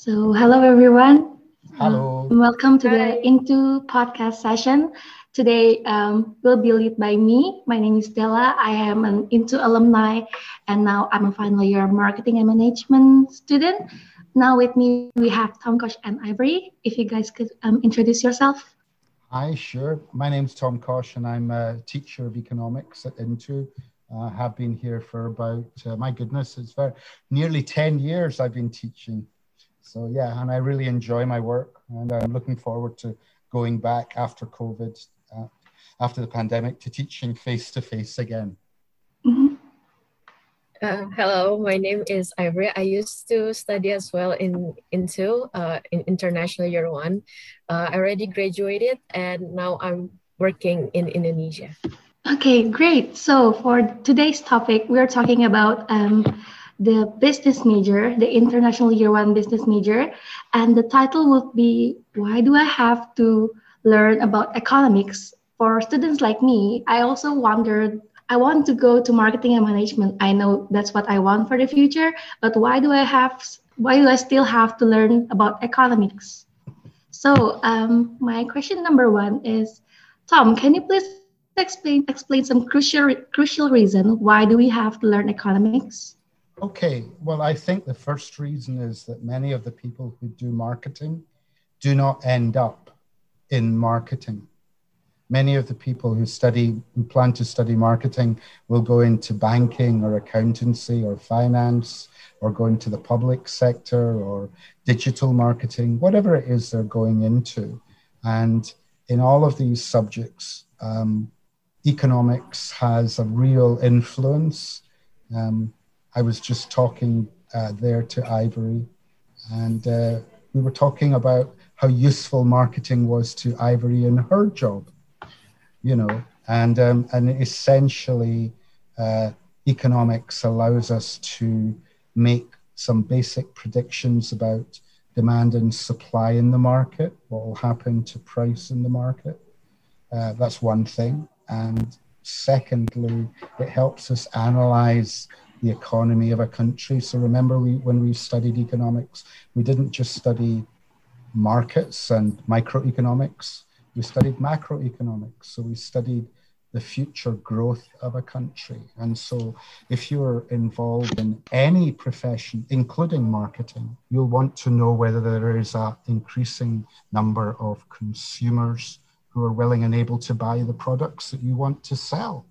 So, hello everyone. Hello. Um, welcome to Hi. the Into podcast session. Today um, will be led by me. My name is Della. I am an Into alumni, and now I'm a final year marketing and management student. Now with me we have Tom Cosh and Ivory. If you guys could um, introduce yourself. Hi, sure. My name's Tom Cosh, and I'm a teacher of economics at Into. Uh, have been here for about uh, my goodness, it's very nearly ten years I've been teaching so yeah, and I really enjoy my work, and I'm looking forward to going back after COVID, uh, after the pandemic, to teaching face to face again. Mm-hmm. Uh, hello, my name is Ivory. I used to study as well in Into uh, in international year one. Uh, I already graduated, and now I'm working in Indonesia. Okay, great. So for today's topic, we're talking about um, the business major, the international year one business major, and the title would be Why Do I Have to Learn About Economics? For students like me, I also wondered I want to go to marketing and management. I know that's what I want for the future, but why do I have why do I still have to learn about economics? So um, my question number one is, Tom, can you please explain explain some crucial crucial reason why do we have to learn economics? Okay, well, I think the first reason is that many of the people who do marketing do not end up in marketing. Many of the people who study, who plan to study marketing, will go into banking or accountancy or finance or go into the public sector or digital marketing, whatever it is they're going into. And in all of these subjects, um, economics has a real influence. Um, I was just talking uh, there to Ivory, and uh, we were talking about how useful marketing was to Ivory in her job, you know, and um, and essentially, uh, economics allows us to make some basic predictions about demand and supply in the market, what will happen to price in the market. Uh, that's one thing, and secondly, it helps us analyze the economy of a country. So remember, we, when we studied economics, we didn't just study markets and microeconomics, we studied macroeconomics. So we studied the future growth of a country. And so if you're involved in any profession, including marketing, you'll want to know whether there is an increasing number of consumers who are willing and able to buy the products that you want to sell.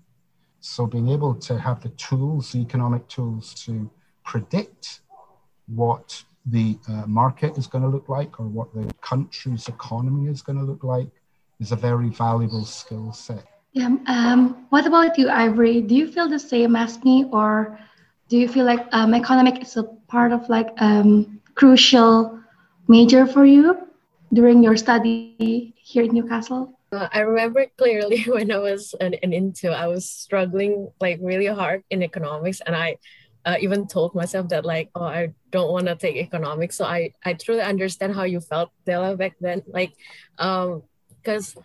So being able to have the tools, the economic tools to predict what the uh, market is going to look like or what the country's economy is going to look like is a very valuable skill set. Yeah. Um, what about you, Ivory? Do you feel the same as me, or do you feel like um, economic is a part of like um, crucial major for you during your study here in Newcastle? Uh, I remember clearly when I was an, an into, I was struggling like really hard in economics, and I uh, even told myself that like, oh, I don't want to take economics. So I I truly understand how you felt, Della, back then. Like, um, because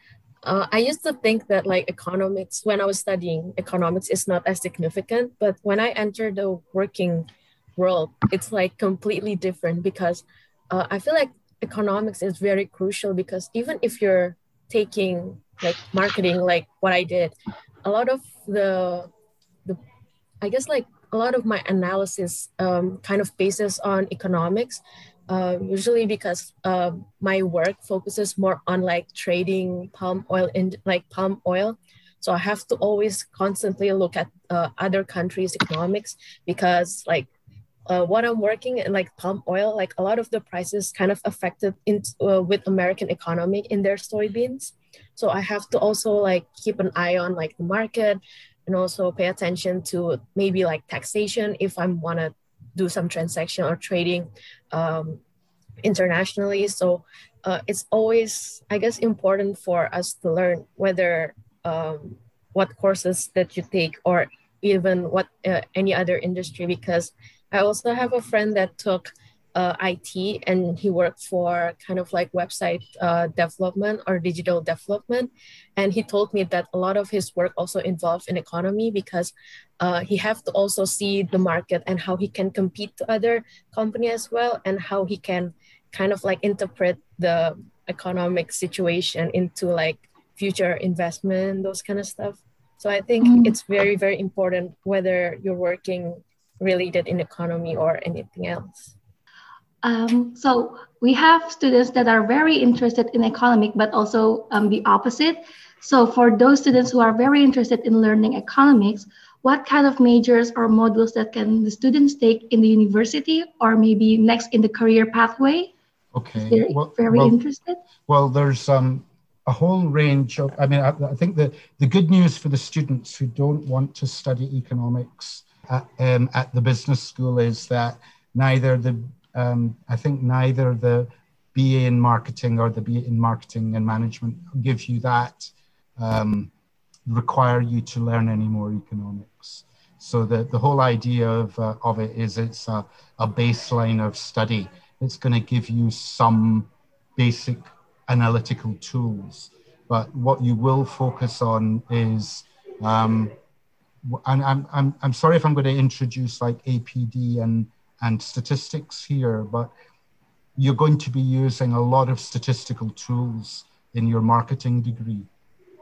uh, I used to think that like economics when I was studying economics is not as significant, but when I entered the working world, it's like completely different because uh, I feel like economics is very crucial because even if you're taking like marketing like what i did. A lot of the the i guess like a lot of my analysis um, kind of bases on economics uh, usually because uh, my work focuses more on like trading palm oil in like palm oil. So i have to always constantly look at uh, other countries economics because like uh, what I'm working in like palm oil, like a lot of the prices kind of affected in uh, with American economy in their soybeans. So I have to also like keep an eye on like the market and also pay attention to maybe like taxation if I want to do some transaction or trading um, internationally. So uh, it's always, I guess, important for us to learn whether um, what courses that you take or even what uh, any other industry because I also have a friend that took uh, IT and he worked for kind of like website uh, development or digital development. And he told me that a lot of his work also involved in economy because uh, he have to also see the market and how he can compete to other company as well and how he can kind of like interpret the economic situation into like future investment, those kind of stuff. So I think mm. it's very, very important whether you're working related in economy or anything else. Um, so we have students that are very interested in economic, but also um, the opposite. So for those students who are very interested in learning economics, what kind of majors or modules that can the students take in the university or maybe next in the career pathway? Okay. They're well, very well, interested. Well, there's um, a whole range of, I mean, I, I, think that the good news for the students who don't want to study economics at, um, at the business school is that neither the, um, I think neither the BA in marketing or the BA in marketing and management gives you that, um, require you to learn any more economics. So the, the whole idea of, uh, of it is it's a, a baseline of study. It's going to give you some basic analytical tools. But what you will focus on is, um, and I'm, I'm, I'm sorry if I'm going to introduce like APD and, and statistics here, but you're going to be using a lot of statistical tools in your marketing degree,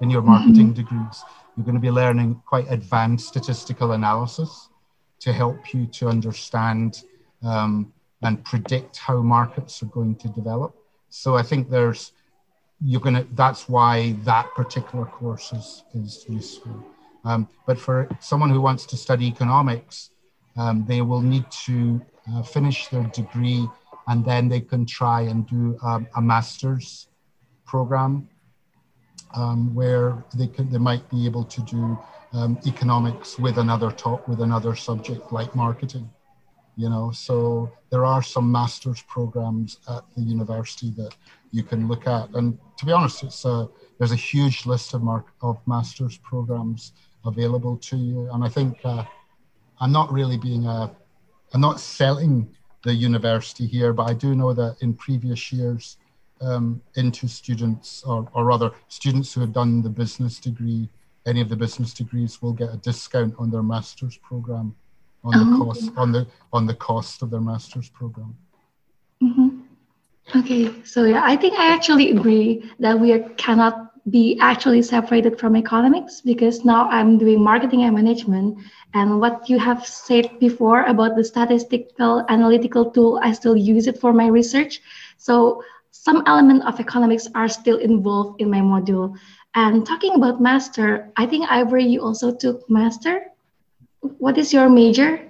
in your marketing mm-hmm. degrees. You're going to be learning quite advanced statistical analysis to help you to understand um, and predict how markets are going to develop. So I think there's you're gonna that's why that particular course is is useful. Um, but for someone who wants to study economics, um, they will need to uh, finish their degree and then they can try and do um, a master's program um, where they can they might be able to do um, economics with another top with another subject like marketing you know? So there are some master's programs at the university that you can look at. And to be honest it's a there's a huge list of mark of master's programs available to you and i think uh, i'm not really being a i'm not selling the university here but i do know that in previous years um, into students or, or rather students who have done the business degree any of the business degrees will get a discount on their master's program on the oh. cost on the on the cost of their master's program. Mm-hmm. Okay, so yeah, I think I actually agree that we cannot be actually separated from economics because now I'm doing marketing and management. And what you have said before about the statistical analytical tool, I still use it for my research. So some element of economics are still involved in my module. And talking about master, I think Ivory, you also took master what is your major?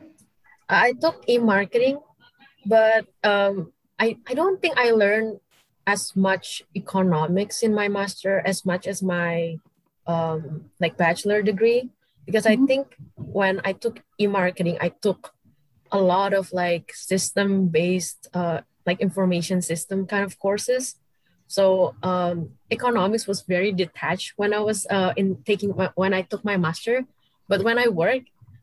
I took e-marketing, but um, I, I don't think I learned as much economics in my master as much as my um, like bachelor degree because mm-hmm. I think when I took e-marketing, I took a lot of like system based uh, like information system kind of courses. So um, economics was very detached when I was uh, in taking when I took my master. But when I work,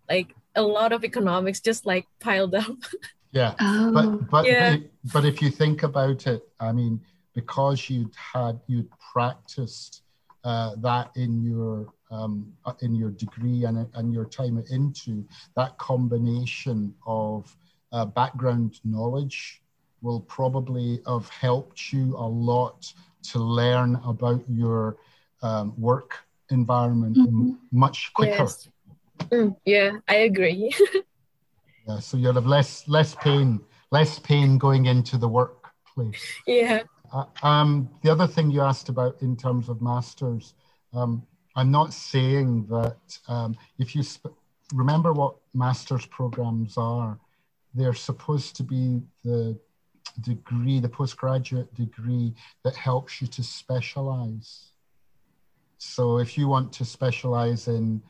like a lot of economics just like piled up. yeah, oh. but but yeah. but if you think about it, I mean, because you'd had you'd practiced uh, that in your um, uh, in your degree and, and your time at INTO, that combination of uh, background knowledge will probably have helped you a lot to learn about your um, work environment mm-hmm. much quicker. Yes. Mm, yeah, I agree. yeah, so you'll have less less pain, less pain going into the workplace. Yeah. Uh, um, the other thing you asked about in terms of masters, um, I'm not saying that um, if you sp- remember what masters programs are, they're supposed to be the degree, the postgraduate degree that helps you to specialize. So if you want to specialize in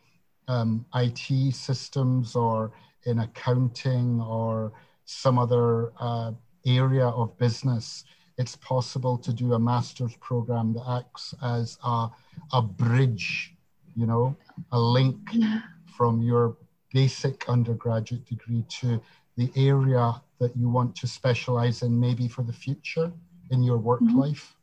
um, IT systems or in accounting or some other uh, area of business, it's possible to do a master's program that acts as a, a bridge, you know, a link from your basic undergraduate degree to the area that you want to specialize in maybe for the future in your work mm-hmm. life.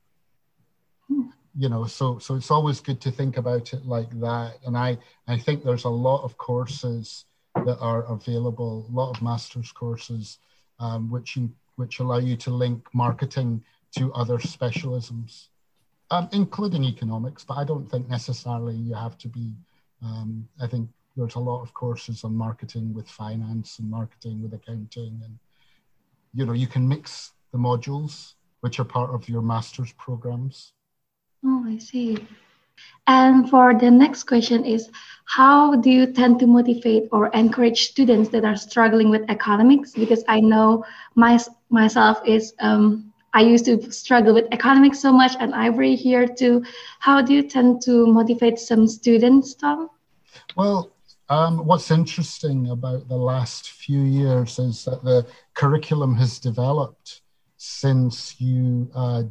You know so so it's always good to think about it like that. And i i think there's a lot of courses that are available a lot of masters courses um, which in, which allow you to link marketing to other specialisms, um, including economics. But I don't think necessarily you have to be. Um, I think there's a lot of courses on marketing with finance and marketing with accounting, and you know you can mix the modules which are part of your master's programs. Oh, I see. And for the next question is, how do you tend to motivate or encourage students that are struggling with economics? Because I know my, myself is, um, I used to struggle with economics so much and Ivory here too. How do you tend to motivate some students, Tom? Well, um, what's interesting about the last few years is that the curriculum has developed since you uh,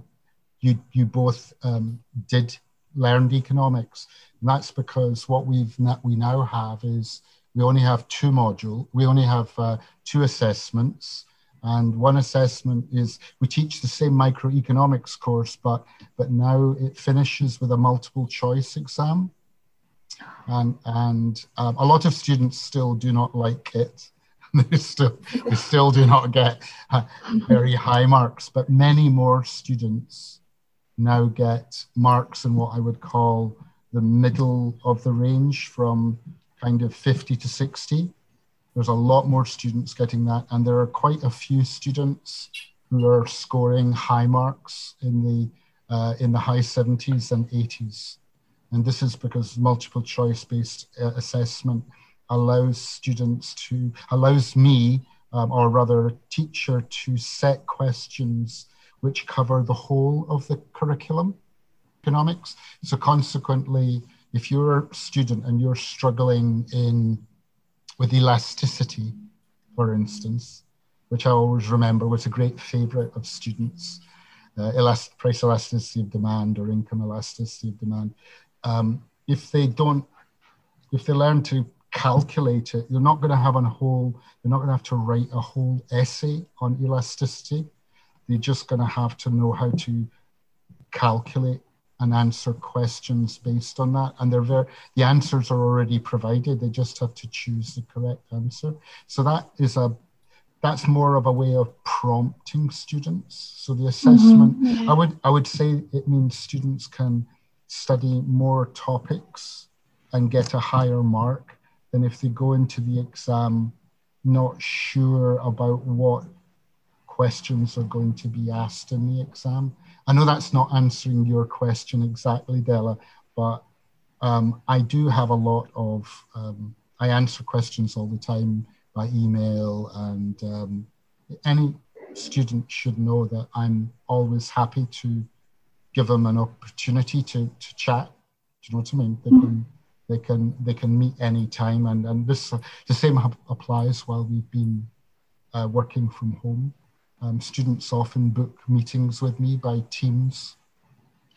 you you both um, did learned economics. And that's because what we've we now have is we only have two module, we only have uh, two assessments. And one assessment is we teach the same microeconomics course, but but now it finishes with a multiple choice exam. And and um, a lot of students still do not like it. they still they still do not get uh, very high marks, but many more students now get marks in what I would call the middle of the range from kind of 50 to 60. There's a lot more students getting that, and there are quite a few students who are scoring high marks in the uh, in the high 70s and 80s. And this is because multiple choice based uh, assessment allows students to allows me um, or rather a teacher to set questions which cover the whole of the curriculum economics. So consequently, if you're a student and you're struggling in with elasticity, for instance, which I always remember was a great favorite of students, uh, elast- price elasticity of demand or income elasticity of demand. Um, if they don't, if they learn to calculate it, you're not going to have a whole, you're not going to have to write a whole essay on elasticity. They're just going to have to know how to calculate and answer questions based on that. And they're very, the answers are already provided. They just have to choose the correct answer. So that is a that's more of a way of prompting students. So the assessment, mm-hmm, yeah. I would I would say it means students can study more topics and get a higher mark than if they go into the exam not sure about what questions are going to be asked in the exam. I know that's not answering your question exactly, Della, but um, I do have a lot of, um, I answer questions all the time by email, and um, any student should know that I'm always happy to give them an opportunity to, to chat. Do you know what I mean? They mm-hmm. can, they can, they can meet any time, and, and this the same applies while we've been uh, working from home. Um, students often book meetings with me by Teams.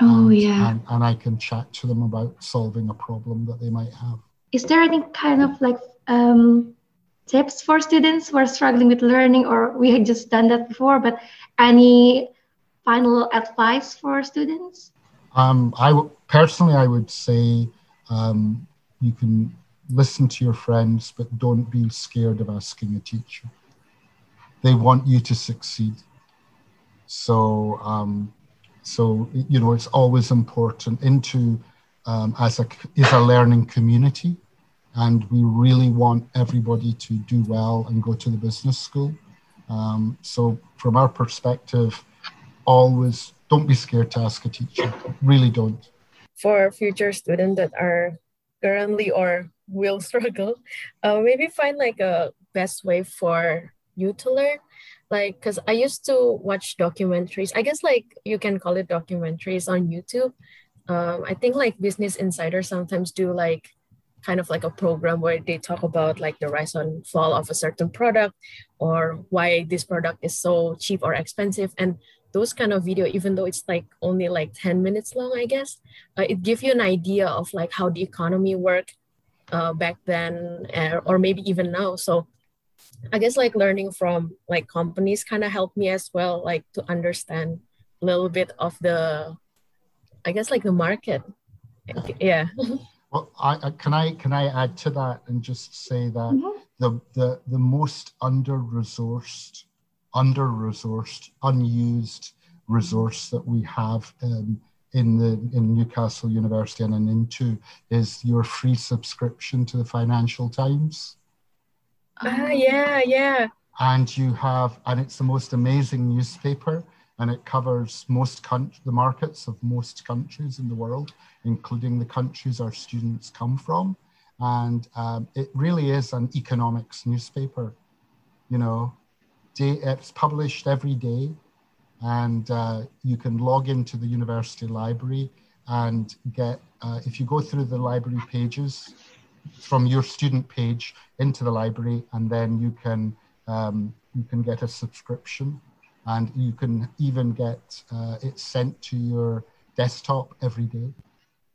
Oh, and, yeah. And, and I can chat to them about solving a problem that they might have. Is there any kind of like um, tips for students who are struggling with learning, or we had just done that before, but any final advice for students? Um, I w- personally, I would say um, you can listen to your friends, but don't be scared of asking a teacher they want you to succeed. So, um, so you know, it's always important into um, as a is a learning community, and we really want everybody to do well and go to the business school. Um, so, from our perspective, always don't be scared to ask a teacher. Really don't. For future students that are currently or will struggle, uh, maybe find like a best way for you to learn. Like because i used to watch documentaries. I guess like you can call it documentaries on youtube. Um, i think like business insider sometimes do like kind of like a program where they talk about like the rise and fall of a certain product or why this product is so cheap or expensive. And those kind of video even though it's like only like 10 minutes long i guess uh, it gives you an idea of like how the economy worked uh, back then uh, or maybe even now. So I guess like learning from like companies kind of helped me as well, like to understand a little bit of the, I guess like the market. Yeah. Well, I, can I can I add to that and just say that mm-hmm. the the the most under resourced under resourced, unused resource that we have um, in the in Newcastle University and in Into is your free subscription to the Financial Times. Ah, yeah, yeah. And you have, and it's the most amazing newspaper, and it covers most country, the markets of most countries in the world, including the countries our students come from. And um, it really is an economics newspaper. You know, day, it's published every day and uh, you can log into the university library and get, uh, if you go through the library pages from your student page into the library, and then you can, um, you can get a subscription and you can even get uh, it sent to your desktop every day.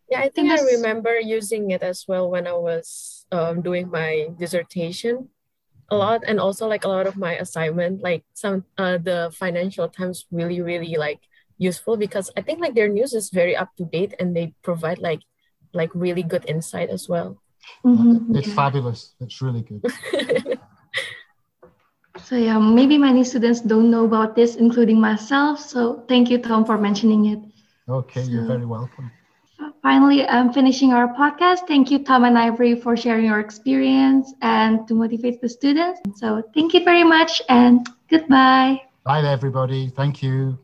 Yeah, I think I remember using it as well when I was um, doing my dissertation a lot and also like a lot of my assignment like some uh, the financial times really really like useful because i think like their news is very up to date and they provide like like really good insight as well mm-hmm. it's fabulous it's really good so yeah maybe many students don't know about this including myself so thank you tom for mentioning it okay so, you're very welcome finally, I'm finishing our podcast. Thank you, Tom and Ivory, for sharing your experience and to motivate the students. So thank you very much and goodbye. Bye, everybody. Thank you.